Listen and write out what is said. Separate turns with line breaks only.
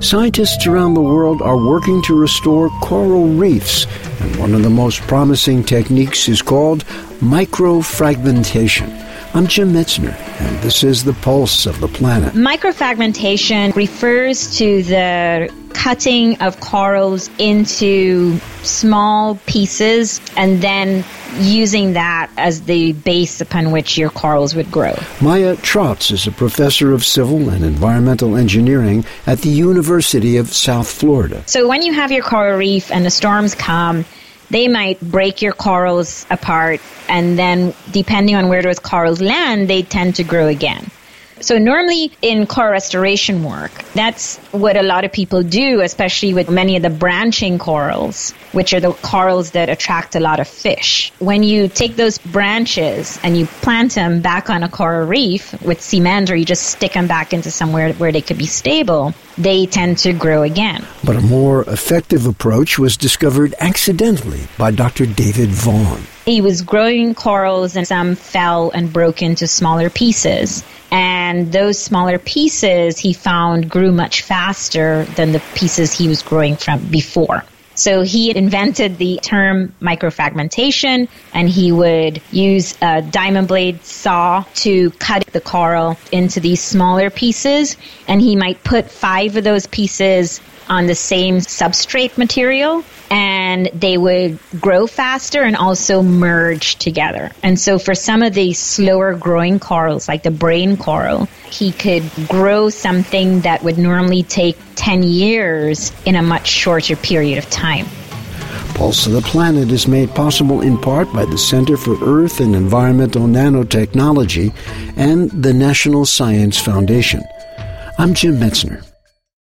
Scientists around the world are working to restore coral reefs, and one of the most promising techniques is called microfragmentation. I'm Jim Metzner, and this is the pulse of the planet.
Microfragmentation refers to the cutting of corals into small pieces and then using that as the base upon which your corals would grow.
Maya Trotz is a professor of civil and environmental engineering at the University of South Florida.
So when you have your coral reef and the storms come, they might break your corals apart, and then depending on where those corals land, they tend to grow again. So normally in coral restoration work, that's what a lot of people do, especially with many of the branching corals, which are the corals that attract a lot of fish. When you take those branches and you plant them back on a coral reef with cement or you just stick them back into somewhere where they could be stable, they tend to grow again.
But a more effective approach was discovered accidentally by Dr. David Vaughan.
He was growing corals and some fell and broke into smaller pieces. And those smaller pieces he found grew much faster than the pieces he was growing from before. So he invented the term microfragmentation and he would use a diamond blade saw to cut the coral into these smaller pieces. And he might put five of those pieces on the same substrate material and they would grow faster and also merge together. And so for some of the slower growing corals, like the brain coral, he could grow something that would normally take 10 years in a much shorter period of time.
Pulse of the Planet is made possible in part by the Center for Earth and Environmental Nanotechnology and the National Science Foundation. I'm Jim Metzner.